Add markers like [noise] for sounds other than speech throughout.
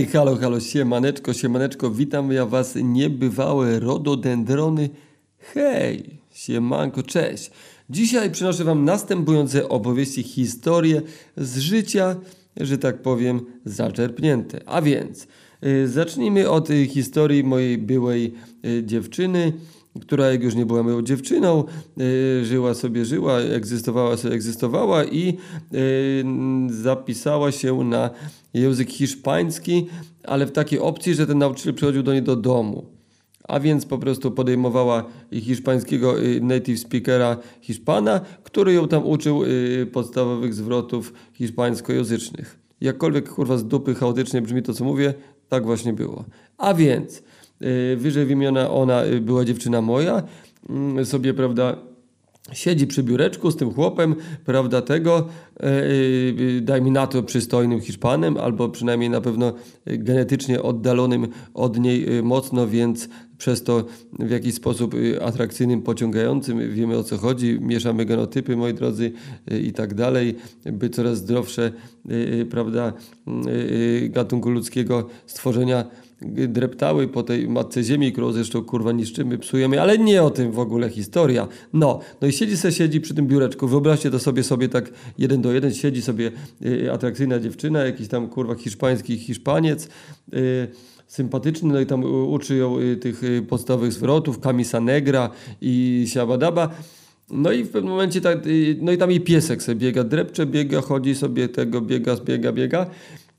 Hej, halo, halo, siemaneczko, siemaneczko, witam ja was niebywałe rododendrony. Hej, siemanko, cześć. Dzisiaj przynoszę wam następujące opowieści, historie z życia, że tak powiem, zaczerpnięte. A więc, y, zacznijmy od y, historii mojej byłej y, dziewczyny, która jak już nie była moją dziewczyną, y, żyła sobie, żyła, egzystowała sobie, egzystowała i y, zapisała się na język hiszpański, ale w takiej opcji, że ten nauczyciel przychodził do niej do domu. A więc po prostu podejmowała hiszpańskiego y, native speakera Hiszpana, który ją tam uczył podstawowych zwrotów hiszpańskojęzycznych. Jakkolwiek kurwa z dupy chaotycznie brzmi to, co mówię, tak właśnie było. A więc wyżej wymieniona ona y, była dziewczyna moja, mm, sobie, prawda, siedzi przy biureczku z tym chłopem, prawda, tego, e, daj mi na to przystojnym Hiszpanem, albo przynajmniej na pewno genetycznie oddalonym od niej mocno, więc przez to w jakiś sposób e, atrakcyjnym, pociągającym, wiemy o co chodzi, mieszamy genotypy, moi drodzy, e, i tak dalej, by coraz zdrowsze, e, prawda, gatunku ludzkiego stworzenia dreptały po tej matce ziemi, którą zresztą kurwa niszczymy, psujemy, ale nie o tym w ogóle historia. No, no i siedzi se, siedzi przy tym biureczku. Wyobraźcie to sobie, sobie tak jeden do jeden, siedzi sobie y, atrakcyjna dziewczyna, jakiś tam kurwa hiszpański Hiszpaniec, y, sympatyczny, no i tam uczy ją y, tych y, podstawowych zwrotów, kamisa negra i siabadaba. No i w pewnym momencie, tak, y, no i tam jej piesek sobie biega, drepcze, biega, chodzi sobie tego, biega, biega, biega.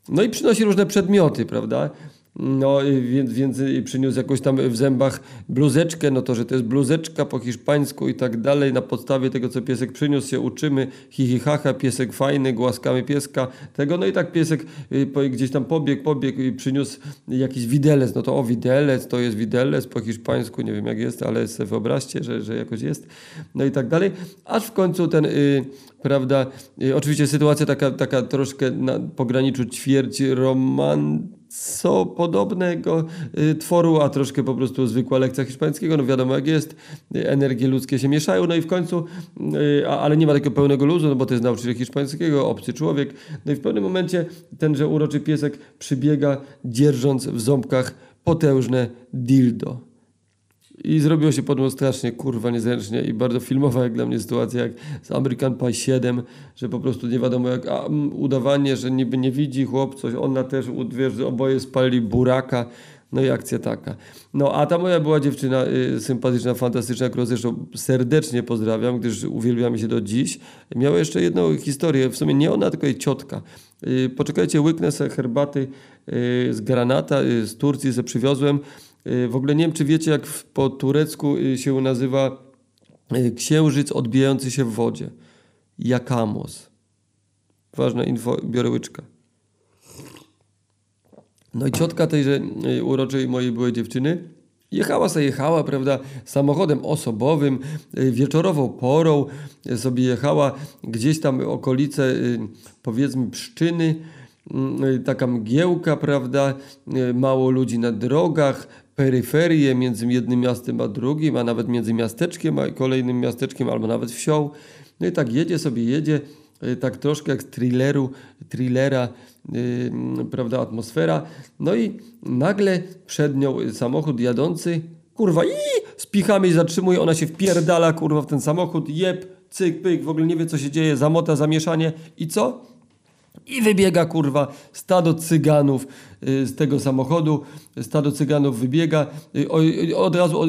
No i przynosi różne przedmioty, prawda? No więc, więc i przyniósł jakąś tam w zębach bluzeczkę, no to, że to jest bluzeczka po hiszpańsku i tak dalej. Na podstawie tego, co piesek przyniósł, się uczymy. Hi, hi, ha, ha, piesek fajny, głaskamy pieska. Tego, no i tak piesek y, gdzieś tam pobiegł, pobiegł i przyniósł jakiś widelec. No to o, widelec, to jest widelec po hiszpańsku, nie wiem jak jest, ale sobie wyobraźcie, że, że jakoś jest. No i tak dalej. Aż w końcu ten, y, prawda, y, oczywiście sytuacja taka, taka troszkę na pograniczu ćwierć romanco podobnego y, tworu, a troszkę po prostu zwykła lekcja hiszpańskiego, no wiadomo jak jest, energie ludzkie się mieszają, no i w końcu, y, ale nie ma takiego pełnego luzu, no bo to jest nauczyciel hiszpańskiego, obcy człowiek, no i w pewnym momencie tenże uroczy piesek przybiega, dzierżąc w ząbkach potężne dildo. I zrobiło się potem strasznie kurwa niezręcznie i bardzo filmowa jak dla mnie sytuacja, jak z American Pie 7, że po prostu nie wiadomo jak a, mm, udawanie, że niby nie widzi chłop coś, ona też, wiesz, że oboje spali buraka, no i akcja taka. No a ta moja była dziewczyna y, sympatyczna, fantastyczna, którą zresztą serdecznie pozdrawiam, gdyż uwielbiamy się do dziś. Miała jeszcze jedną historię, w sumie nie ona, tylko jej ciotka. Y, poczekajcie, łyknę herbaty y, z granata, y, z Turcji, se przywiozłem. Y, W ogóle nie wiem, czy wiecie, jak po turecku y, się nazywa y, księżyc odbijający się w wodzie. Jakamos. Ważna info, biorę łyczka. No i ciotka tejże uroczej mojej byłej dziewczyny jechała sobie, jechała, prawda, samochodem osobowym, wieczorową porą sobie jechała gdzieś tam okolice, powiedzmy, Pszczyny, taka mgiełka, prawda, mało ludzi na drogach, peryferie między jednym miastem a drugim, a nawet między miasteczkiem a kolejnym miasteczkiem, albo nawet wsią. No i tak jedzie sobie, jedzie, y, tak troszkę jak z thrilleru, thrillera, yy, prawda, atmosfera. No i nagle przed nią samochód jadący, kurwa, i spichamy i zatrzymuje, ona się wpierdala, kurwa, w ten samochód, jeb, cyk, pyk, w ogóle nie wie, co się dzieje, zamota, zamieszanie i co? I wybiega kurwa stado cyganów y, z tego samochodu. Stado cyganów wybiega. y, y, Od razu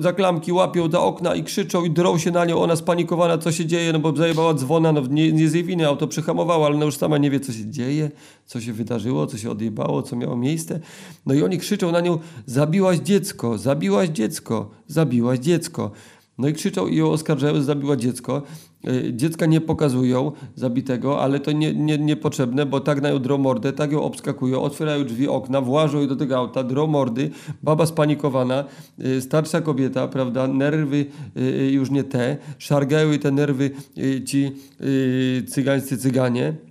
za klamki łapią za okna i krzyczą i drą się na nią. Ona spanikowana, co się dzieje, no bo zajebała dzwona, no nie, nie z jej winy, auto przyhamowało, ale ona już sama nie wie, co się dzieje, co się wydarzyło, co się odjebało, co miało miejsce. No i oni krzyczą na nią, zabiłaś dziecko, zabiłaś dziecko, zabiłaś dziecko. No i krzyczą i ją oskarżają, że zabiła dziecko. Y, Dziecka nie pokazują zabitego, ale to nie, nie, niepotrzebne, bo tak na nią drą mordę, tak ją obskakują, otwierają drzwi, okna, włażą do tego auta, drą mordy, baba spanikowana, y, starsza kobieta, prawda, nerwy y, już nie te, szargają jej te nerwy ci cygańscy cyganie.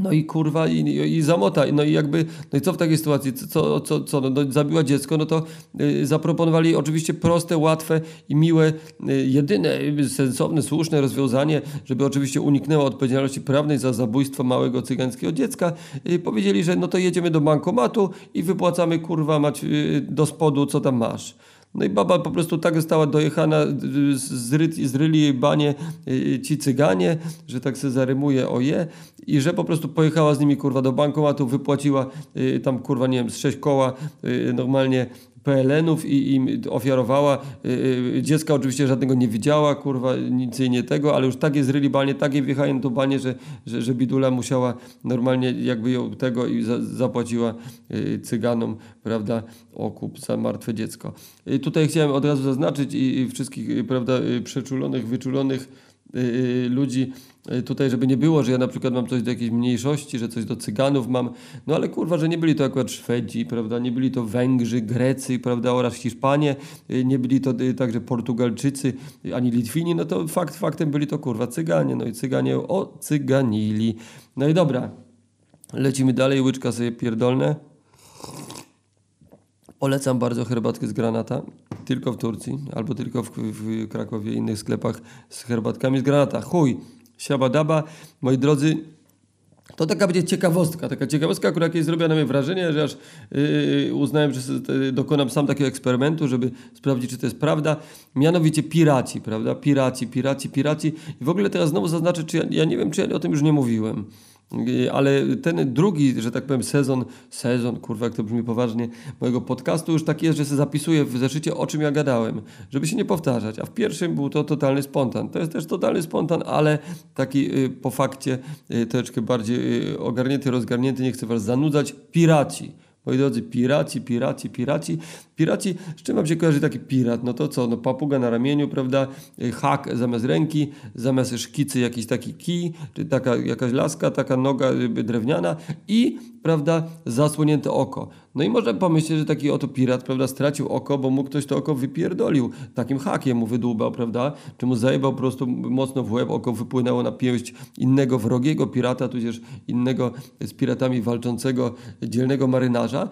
No i kurwa, i, i, zamota. No i jakby, no i co w takiej sytuacji? Co, co, co no, no, zabiła dziecko, no to y, zaproponowali oczywiście proste, łatwe i miłe, y, jedyne, y, sensowne, słuszne rozwiązanie, żeby oczywiście uniknęła odpowiedzialności prawnej za zabójstwo małego cygańskiego dziecka. Y, powiedzieli, że no to jedziemy do bankomatu i wypłacamy kurwa mać y, do spodu, co tam masz. No i baba po prostu tak została dojechana, y, zry, zryli jej banie y, ci cyganie, że tak se zarymuje o je i że po prostu pojechała z nimi kurwa do bankomatu, wypłaciła y, tam kurwa nie wiem z sześć koła y, normalnie PLN-ów i im ofiarowała. Y, y, Dziecka oczywiście żadnego nie widziała, kurwa, nic jej nie tego, ale już takie zryli banie, takie wjechają to banie, że, że, że Bidula musiała normalnie jakby ją tego i za, zapłaciła y, cyganom, prawda, okup za martwe dziecko. Tutaj chciałem od razu zaznaczyć i, i wszystkich, prawda, przeczulonych, wyczulonych ludzi y, tutaj, żeby nie było, że ja na przykład mam coś do jakiejś mniejszości, że coś do Cyganów mam, no ale kurwa, że nie byli to akurat Szwedzi, prawda, nie byli to Węgrzy, Grecy, prawda, oraz Hiszpanie, y, nie byli to y, także Portugalczycy, y, ani Litwini, no to fakt faktem byli to kurwa Cyganie, no i Cyganie ocyganili. No i dobra, lecimy dalej, łyczka sobie pierdolne. Polecam bardzo herbatkę z granata. Tylko w Turcji, albo tylko w, w Krakowie i innych sklepach z herbatkami z granata. Chuj, siabadaba. Moi drodzy, to taka będzie ciekawostka, taka ciekawostka, która jakieś zrobiła na mnie wrażenie, że aż yy, uznałem, że dokonam sam takiego eksperymentu, żeby sprawdzić, czy to jest prawda. Mianowicie piraci, prawda? Piraci, piraci, piraci. I w ogóle teraz znowu zaznaczę, czy ja, ja nie wiem, czy ja o tym już nie mówiłem. Ale ten drugi, że tak powiem, sezon, sezon, kurwa, jak to brzmi poważnie, mojego podcastu już tak jest, że sobie zapisuję w zeszycie, o czym ja gadałem, żeby się nie powtarzać. A w pierwszym był to totalny spontan. To jest też totalny spontan, ale taki y, po fakcie y, troszeczkę bardziej y, ogarnięty, rozgarnięty, nie chcę was zanudzać. Piraci. Moi drodzy, piraci, piraci, piraci. Piraci, z czym wam się kojarzy taki pirat? No to co, no papuga na ramieniu, prawda? Y, Hak zamiast ręki, zamiast szkicy jakiś taki kij, czy taka jakaś laska, taka noga y, drewniana i, prawda, zasłonięte oko. No i można pomyśleć, że taki oto pirat, prawda, stracił oko, bo mu ktoś to oko wypierdolił. Takim hakiem mu wydłubał, prawda? Czy mu zajebał po prostu mocno w łeb, oko wypłynęło na pięść innego wrogiego pirata, tudzież innego z piratami walczącego dzielnego marynarza.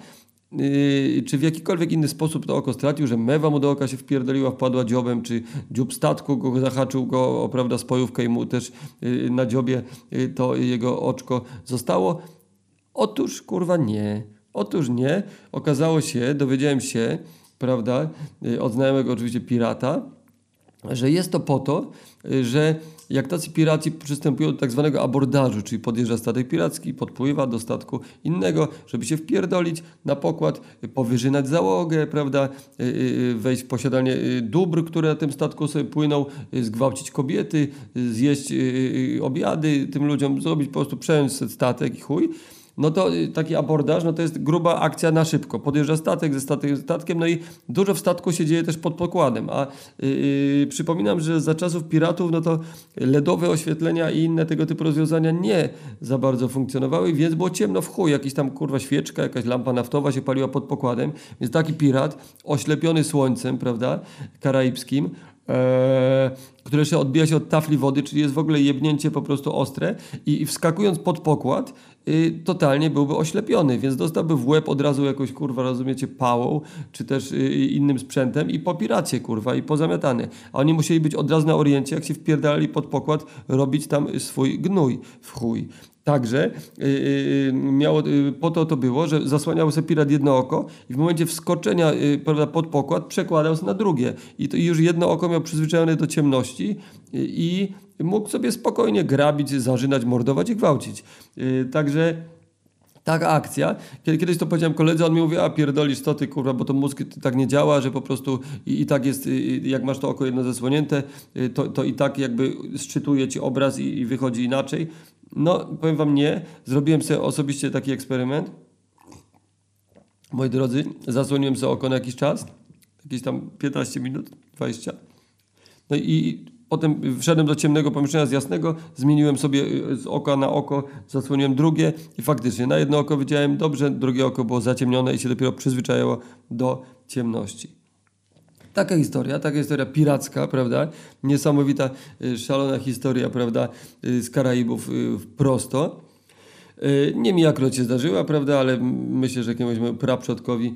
Yy, czy w jakikolwiek inny sposób to oko stracił, że mewa mu do oka się wpierdoliła, wpadła dziobem, czy dziób statku go zahaczył go, o, prawda, spojówkę i mu też yy, na dziobie yy, to jego oczko zostało. Otóż, kurwa, nie. Otóż nie. Okazało się, dowiedziałem się, prawda, y, od znajomego oczywiście pirata, że jest to po to, y, że jak tacy piraci przystępują do tak zwanego abordażu, czyli podjeżdża statek piracki, podpływa do statku innego, żeby się wpierdolić na pokład, y, powyżynać załogę, prawda, y, wejść w posiadanie dóbr, które na tym statku sobie płyną, zgwałcić kobiety, zjeść obiady tym ludziom, zrobić po prostu przejąć statek i chuj no to y, taki abordaż, no to jest gruba akcja na szybko. Podjeżdża statek ze statkiem, no i dużo w statku się dzieje też pod pokładem. A yy, przypominam, że za czasów piratów, no to LEDowe oświetlenia i inne tego typu rozwiązania nie za bardzo funkcjonowały, więc było ciemno w chuj. Jakiś tam kurwa świeczka, jakaś lampa naftowa się paliła pod pokładem. Więc taki pirat, oślepiony słońcem, prawda, karaibskim, które się odbija się od tafli wody, czyli jest w ogóle jebnięcie po prostu ostre i, i wskakując pod pokład y, totalnie byłby oślepiony, więc dostałby w łeb od razu jakąś kurwa, rozumiecie, pałą, czy też y, innym sprzętem i po piracie kurwa i pozamiatany. A oni musieli być od razu na oriencie, jak się wpierdali pod pokład, robić tam swój gnój w chuj. Także yy, yy, miało, yy, po to to było, że zasłaniał sobie pirat jedno oko i w momencie wskoczenia prawda, pod pokład przekładał się na drugie. I, to, już jedno oko miał przyzwyczajone do ciemności i mógł sobie spokojnie grabić, zarzynać, mordować i gwałcić. Także taka akcja. Kiedy, kiedyś to powiedziałem koledze, on mi mówi, a pierdolisz co ty kurwa, bo to mózg tak nie działa, że po prostu i, i tak jest, y, jak masz to oko jedno zasłonięte, y, to, to i tak jakby szczytuje ci obraz i, i wychodzi inaczej. No, powiem wam nie. Zrobiłem sobie osobiście taki eksperyment. Moi drodzy, zasłoniłem sobie oko na jakiś czas. Jakieś tam 15 minut, 20. No i potem wszedłem do ciemnego pomieszczenia z jasnego, zmieniłem sobie y, z oka na oko, zasłoniłem drugie i faktycznie na jedno oko widziałem dobrze, drugie oko było zaciemnione i się dopiero przyzwyczajało do ciemności. Taka historia, taka historia piracka, prawda? Niesamowita, y, szalona historia, prawda? Y, Z Karaibów y, prosto. Nie mi akurat się zdarzyła, prawda, ale myślę, że jakiemuś mojemu praprzodkowi,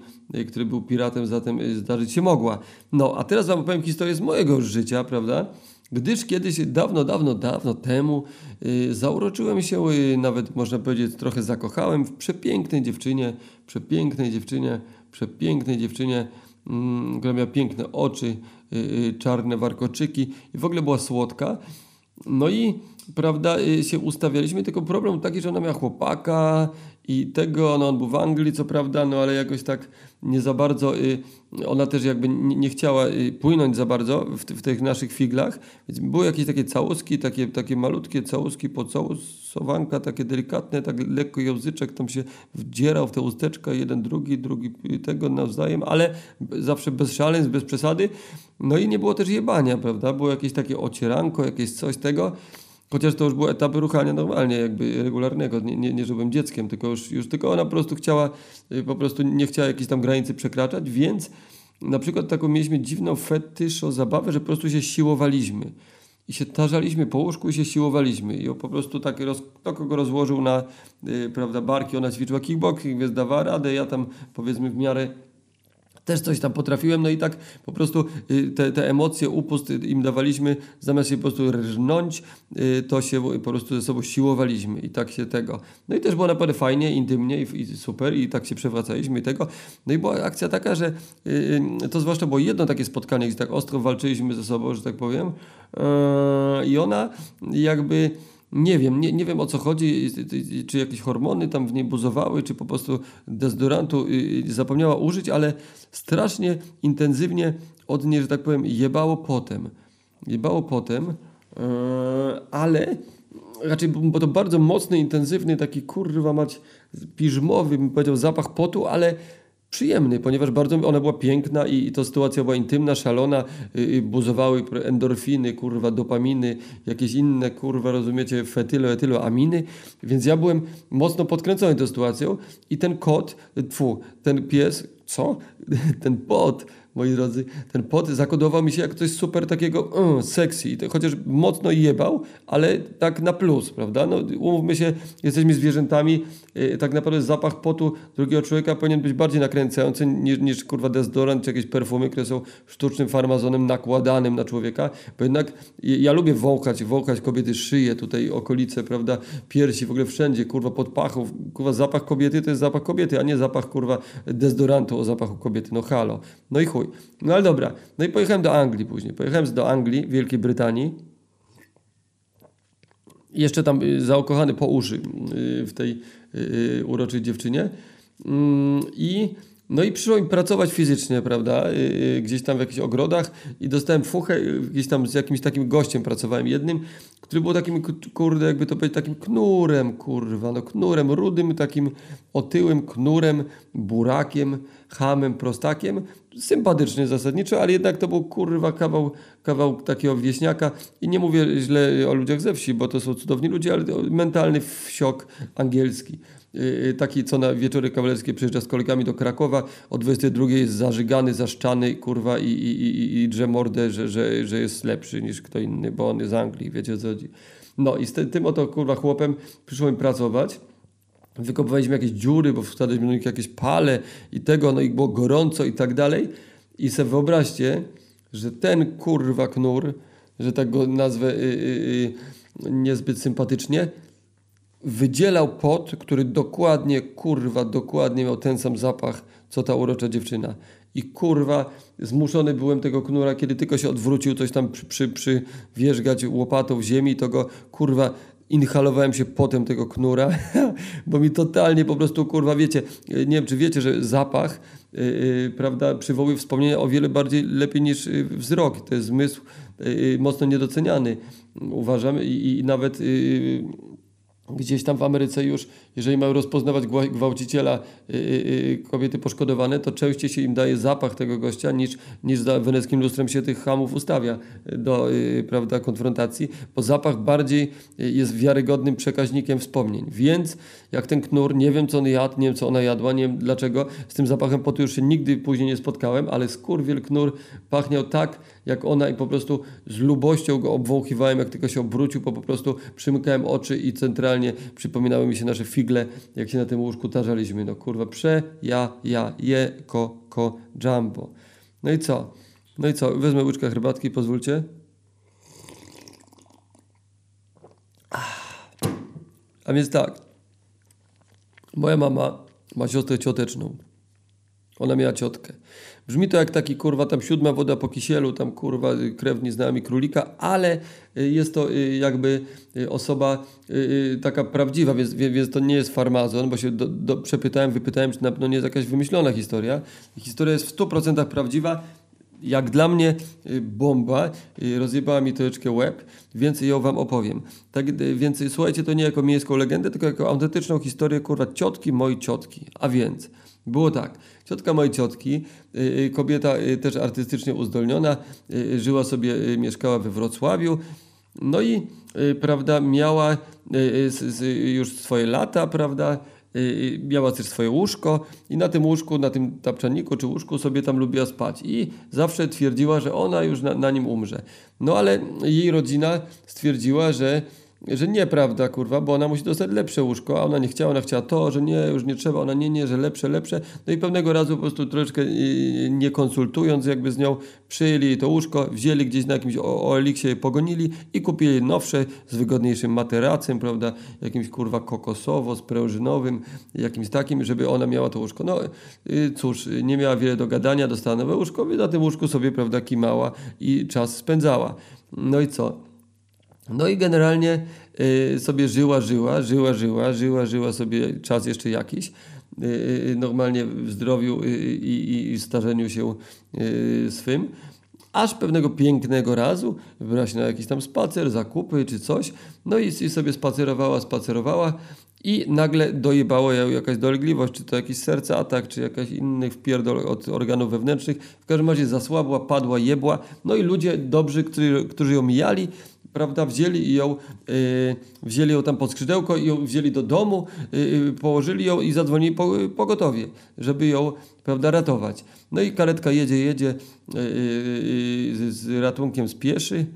który był piratem, zatem zdarzyć się mogła. No, a teraz wam opowiem historię z mojego życia, prawda? Gdyż kiedyś, dawno, dawno, dawno temu zauroczyłem się, nawet można powiedzieć trochę zakochałem w przepięknej dziewczynie, przepięknej dziewczynie, przepięknej dziewczynie, która miała piękne oczy, y, y, czarne warkoczyki i w ogóle była słodka. No i prawda, y, się ustawialiśmy, tylko problem taki, że ona miała chłopaka i tego, no on był w Anglii, co prawda, no ale jakoś tak nie za bardzo, y, ona też jakby nie, nie chciała y, płynąć za bardzo w, w tych naszych figlach, więc były jakieś takie całuski, takie, takie malutkie całuski, pocałusowanka, takie delikatne, tak lekko języczek tam się wdzierał w te usteczka, jeden, drugi, drugi y, tego nawzajem, ale zawsze bez szaleństw, bez przesady. No i nie było też jebania, prawda? Było jakieś takie ocieranko, jakieś coś tego. Chociaż to już były etapy ruchania normalnie, jakby regularnego, nie, nie, nie dzieckiem, tylko już, już tylko ona po prostu chciała, y, po prostu nie chciała jakiejś tam granicy przekraczać, więc na przykład taką mieliśmy dziwną fetyszo zabawę, że po prostu się siłowaliśmy. I się tarzaliśmy po łóżku i się siłowaliśmy. I po prostu tak, roz, kogo rozłożył na y, prawda, barki, ona ćwiczyła kickboxing, więc dawała radę, ja tam powiedzmy w miarę też coś tam potrafiłem, no i tak po prostu y, te, te emocje, upust im dawaliśmy, zamiast się po prostu rżnąć, y, to się po prostu ze sobą siłowaliśmy i tak się tego. No i też było naprawdę fajnie, intymnie i, i super i tak się przewracaliśmy i tego. No i była akcja taka, że y, to zwłaszcza było jedno takie spotkanie, gdzie tak ostro walczyliśmy ze sobą, że tak powiem Yy, i ona jakby nie wiem, nie, nie wiem o co chodzi, czy jakieś hormony tam w niej buzowały, czy po prostu dezodorantu zapomniała użyć, ale strasznie intensywnie od niej, że tak powiem, jebało potem. Jebało potem, yy, ale raczej, bo to bardzo mocny, intensywny, taki kurwa mać piżmowy, bym powiedział, zapach potu, ale przyjemny, ponieważ bardzo ona była piękna i, i sytuacja była intymna, szalona, y, y, buzowały endorfiny, kurwa, dopaminy, jakieś inne, kurwa, rozumiecie, fetylo, etylo, aminy, więc ja byłem mocno podkręcony tą sytuacją i ten kot, tfu, ten pies, co? [laughs] Ten pot, moi drodzy, ten pot zakodował mi się jak coś super takiego mm, sexy, chociaż mocno jebał, ale tak na plus, prawda? No, umówmy się, jesteśmy zwierzętami, yy, tak naprawdę zapach potu drugiego człowieka powinien być bardziej nakręcający niż, niż kurwa dezodorant czy jakieś perfumy, które są sztucznym farmazonem nakładanym na człowieka, bo jednak ja, lubię wąchać, wąchać kobiety szyję, tutaj okolice, prawda, piersi, w ogóle wszędzie, kurwa, pod pachą, kurwa, zapach kobiety to jest zapach kobiety, a nie zapach, kurwa, dezodorantu o zapachu kobiety, no halo, no i chuj. No ale dobra, no i pojechałem do Anglii później, pojechałem do Anglii, Wielkiej Brytanii, jeszcze tam y, zaokochany po uszy y, w tej y, uroczej dziewczynie. Mm, I no i przyszło mi pracować fizycznie, prawda, gdzieś tam w jakichś ogrodach i dostałem fuchę, gdzieś tam z jakimś takim gościem pracowałem jednym, który był takim, kurde, jakby to powiedzieć, takim knurem, kurwa, no knurem, rudym, takim otyłym knurem, burakiem, hamem, prostakiem, sympatycznie zasadniczo, ale jednak to był kurwa kawał, kawał takiego wieśniaka i nie mówię źle o ludziach ze wsi, bo to są cudowni ludzie, ale mentalny wsiok angielski. Yy, Taki, co na wieczory kawalerskie przyjeżdża z kolegami do Krakowa, o 22 jest zażygany, zaszczany, kurwa i, i, i, i drze mordę, że, że, że jest lepszy niż kto inny, bo on jest z Anglii, wiecie o co chodzi. No i z tym oto kurwa chłopem przyszło mi pracować wykopywaliśmy jakieś dziury, bo wkładaliśmy jakieś pale i tego, no i było gorąco i tak dalej. I sobie wyobraźcie, że ten kurwa knur, że tak go nazwę y, y, y, niezbyt sympatycznie, wydzielał pot, który dokładnie, kurwa, dokładnie miał ten sam zapach, co ta urocza dziewczyna. I kurwa, zmuszony byłem tego knura, kiedy tylko się odwrócił, coś tam przy, przy, przy wierzgać łopatą w ziemi, to go, kurwa, inhalowałem się potem tego knura, [laughs] bo mi totalnie po prostu, kurwa, wiecie, nie wiem, czy wiecie, że zapach, yy, prawda, przywołuje wspomnienia o wiele bardziej lepiej niż wzrok. To jest zmysł yy, mocno niedoceniany, uważam, i, i nawet... Yy, gdzieś tam w Ameryce już, jeżeli mają rozpoznawać gwa- gwałciciela y, y, y, kobiety poszkodowane, to częściej się im daje zapach tego gościa niż, niż za weneckim lustrem się tych hamów ustawia do prawda, konfrontacji, bo zapach bardziej jest wiarygodnym przekaźnikiem wspomnień. Więc jak ten knur, nie wiem co on jadł, nie wiem co ona jadła, nie wiem dlaczego, z tym zapachem potu już się nigdy później nie spotkałem, ale skurwiel knur pachniał tak, jak ona i po prostu z lubością go obwąchiwałem, jak tylko się obrócił, bo po prostu przymykałem oczy i centralnie przypominały mi się nasze figle, jak się na tym łóżku tarzaliśmy. No kurwa, prze, ja, ja, je, ko, ko, jumbo. No i co? No i co? Wezmę łyczkę herbatki, pozwólcie. A więc tak. Moja mama ma siostrę cioteczną. Ona miała ciotkę. Brzmi to jak taki kurwa tam siódma woda po kisielu, tam kurwa krewni z nami królika, ale y, jest to y, jakby y, osoba taka prawdziwa, więc, więc to nie jest farmazon, bo się do, do, przepytałem, wypytałem, czy na pewno nie jest jakaś wymyślona historia. Historia jest w 100% prawdziwa. Jak dla mnie bomba, rozjebała mi troszeczkę łeb, więcej ją wam opowiem. Tak, więc słuchajcie to nie jako miejską legendę, tylko jako autentyczną historię kurwa ciotki mojej ciotki. A więc było tak. Ciotka mojej ciotki, y, y, kobieta y, też artystycznie uzdolniona, żyła sobie, mieszkała we Wrocławiu. No i, prawda, miała już swoje lata, prawda, miała też swoje łóżko i na tym łóżku, na tym tapczaniku czy łóżku sobie tam lubiła spać i zawsze twierdziła, że ona już na, na nim umrze. No ale jej rodzina stwierdziła, że że nieprawda, kurwa, bo ona musi dostać lepsze łóżko, a ona nie chciała, ona chciała to, że nie, już nie trzeba, ona nie, nie, że lepsze, lepsze. No i pewnego razu po prostu troszeczkę y, nie konsultując jakby z nią, przyjęli to łóżko, wzięli gdzieś na jakimś OLX-ie, pogonili i kupili nowsze z wygodniejszym materacem, prawda, jakimś kurwa kokosowo, sprężynowym, jakimś takim, żeby ona miała to łóżko. No y, cóż, nie miała wiele do gadania, dostała nowe łóżko i na tym łóżku sobie, prawda, kimała i czas spędzała. No i co? No i generalnie y, sobie żyła, żyła, żyła, żyła, żyła, żyła sobie czas jeszcze jakiś. Y, y, normalnie w zdrowiu i, i, starzeniu się swym. Aż pewnego pięknego razu wybrała się na jakiś tam spacer, zakupy czy coś. No i, i sobie spacerowała, spacerowała i nagle dojebała ją jakaś dolegliwość, czy to jakiś serce atak, czy jakaś innych wpierdol od organów wewnętrznych. W każdym razie zasłabła, padła, jebła. No i ludzie dobrzy, którzy, którzy ją mijali, prawda, wzięli ją, yy, wzięli ją tam pod skrzydełko i ją wzięli do domu, yy, położyli ją i zadzwonili po, pogotowie, żeby ją, prawda, ratować. No i karetka jedzie, jedzie yy, z ratunkiem spieszy,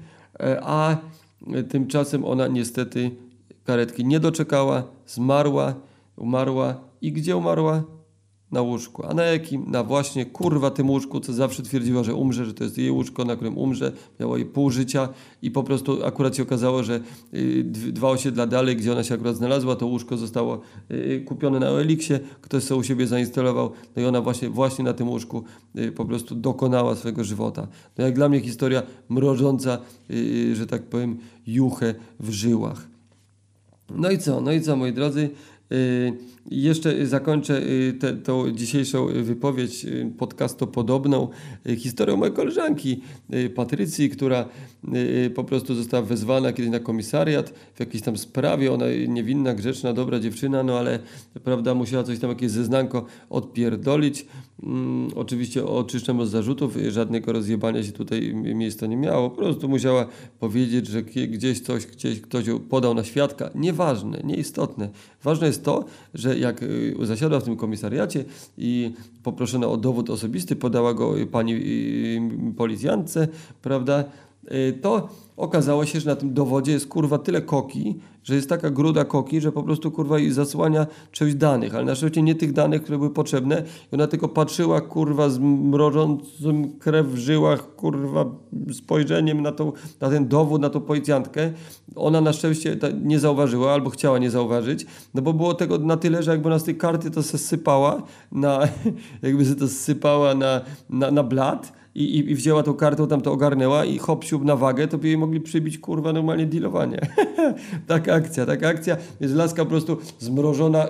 a tymczasem ona niestety karetki nie doczekała, zmarła, umarła i gdzie umarła? Na łóżku. A na jakim? Na właśnie kurwa tym łóżku, co zawsze twierdziła, że umrze, że to jest jej łóżko, na którym umrze. Miała jej pół życia i po prostu akurat się okazało, że y, dwa osiedla dalej, gdzie ona się akurat znalazła, to łóżko zostało y, kupione na Oeliksie, ktoś sobie u siebie zainstalował, no i ona właśnie, właśnie na tym łóżku y, po prostu dokonała swojego żywota. No jak dla mnie historia mrożąca, że tak powiem, juchę w żyłach. No i co? No i co, moi drodzy? Y, jeszcze zakończę y, tę dzisiejszą wypowiedź y, podcastopodobną historią mojej koleżanki Patrycji, która po prostu została wezwana kiedyś na komisariat w jakiejś tam sprawie. Ona niewinna, grzeczna, dobra dziewczyna, no ale prawda, musiała coś tam, jakieś zeznanko odpierdolić. Mm, oczywiście oczyszczam od zarzutów, żadnego rozjebania się tutaj miejsca nie miało. Po prostu musiała powiedzieć, że gdzieś coś, gdzieś ktoś podał na świadka. Nieważne, nieistotne. Ważne jest to, że jak y, zasiadła w tym komisariacie i poproszona o dowód osobisty, podała go pani y, policjantce, prawda, to okazało się, że na tym dowodzie jest kurwa tyle koki, że jest taka gruda koki, że po prostu kurwa zasłania część danych, ale na szczęście nie tych danych, które były potrzebne. I ona tylko patrzyła kurwa z mrożącym krew w żyłach, kurwa spojrzeniem na, tą, na ten dowód, na tą policjantkę. Ona na szczęście nie zauważyła albo chciała nie zauważyć, no bo było tego na tyle, że jakby ona z tej karty to se sypała na, [laughs] jakby się to sypała na, na, na blat i, i, i wzięła tą kartę, tam to ogarnęła i hop siup na wagę, to by jej mogli przybić kurwa normalnie dealowanie. [laughs] taka akcja, taka akcja. Jest laska po prostu zmrożona,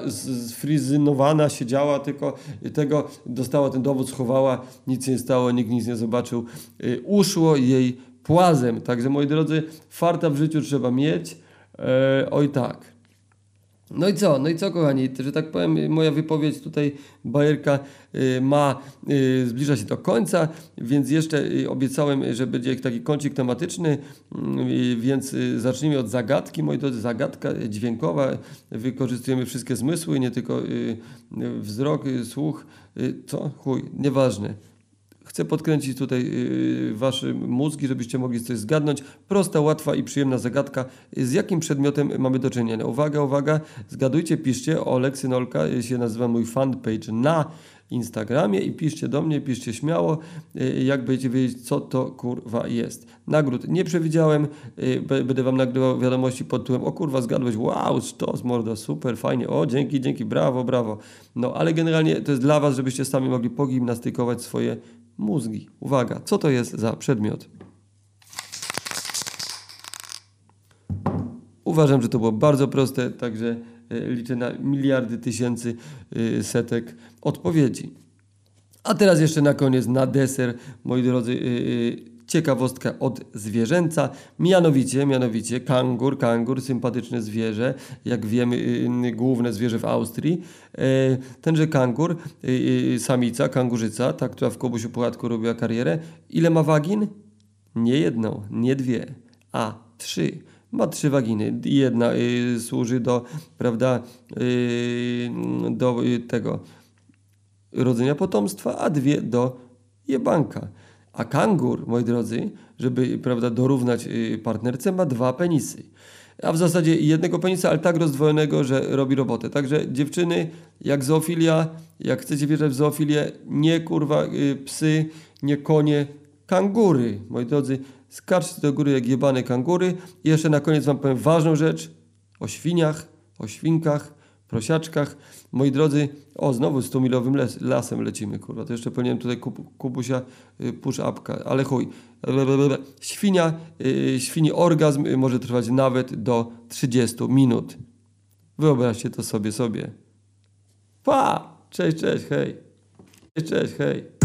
zfrizynowana, siedziała tylko tego, dostała ten dowód, schowała, nic nie stało, nikt nic nie zobaczył. Y, uszło jej płazem. Także moi drodzy, farta w życiu trzeba mieć. E, oj tak. No i co? No i co, kochani? Że tak powiem, moja wypowiedź tutaj, bajerka y, ma, y, zbliża się do końca, więc jeszcze y, obiecałem, że będzie taki kącik tematyczny, więc zacznijmy od zagadki. Moi drodzy, zagadka dźwiękowa. Wykorzystujemy wszystkie zmysły, nie tylko wzrok, słuch, co? Chuj, nieważne Chcę podkręcić tutaj yy, wasze mózgi, żebyście mogli coś zgadnąć. Prosta, łatwa i przyjemna zagadka. Z jakim przedmiotem mamy do czynienia? Uwaga, uwaga, zgadujcie, piszcie. Olek Synolka y, się nazywa mój fanpage na Instagramie i piszcie do mnie, piszcie śmiało, y, jak będziecie wiedzieć, co to kurwa jest. Nagród nie przewidziałem, y, będę wam nagrywał wiadomości pod tytułem o kurwa zgadłeś, wow, sztos mordo, super, fajnie, o dzięki, dzięki, brawo, brawo. No ale generalnie to jest dla was, żebyście sami mogli pogimnastykować swoje mózgi. Uwaga, co to jest za przedmiot? Uważam, że to było bardzo proste, także e, liczę na miliardy tysięcy e, setek odpowiedzi. A teraz jeszcze na koniec, na deser, moi drodzy, ciekawostka od zwierzęca. Mianowicie, mianowicie kangur, kangur, sympatyczne zwierzę, jak wiemy, yy, główne zwierzę w Austrii. Yy, tenże kangur, yy, samica, kangurzyca, ta, która w Kobusiu Puchatku robiła karierę. Ile ma wagin? Nie jedną, nie dwie, a trzy. Ma trzy waginy. Jedna y, służy do, prawda, y, do y, tego rodzenia potomstwa, a dwie do jebanka. A kangur, moi drodzy, żeby prawda, dorównać y, partnerce, ma dwa penisy. A w zasadzie jednego penisa, ale tak rozdwojonego, że robi robotę. Także dziewczyny, jak zoofilia, jak chcecie wierzyć w zoofilię, nie kurwa y, psy, nie konie, kangury, moi drodzy. Skaczcie do góry jak jebane kangury. I jeszcze na koniec wam powiem ważną rzecz o świniach, o świnkach, prosiaczkach. Moi drodzy, o znowu 100-milowym les, lasem lecimy, kurwa. To jeszcze powinienem tutaj kup, kubusia y, push upka, ale chuj. Świnia, y, świni orgazm y, może trwać nawet do 30 minut. Wyobraźcie to sobie, sobie. Pa! Cześć, cześć, hej. Cześć, cześć, hej.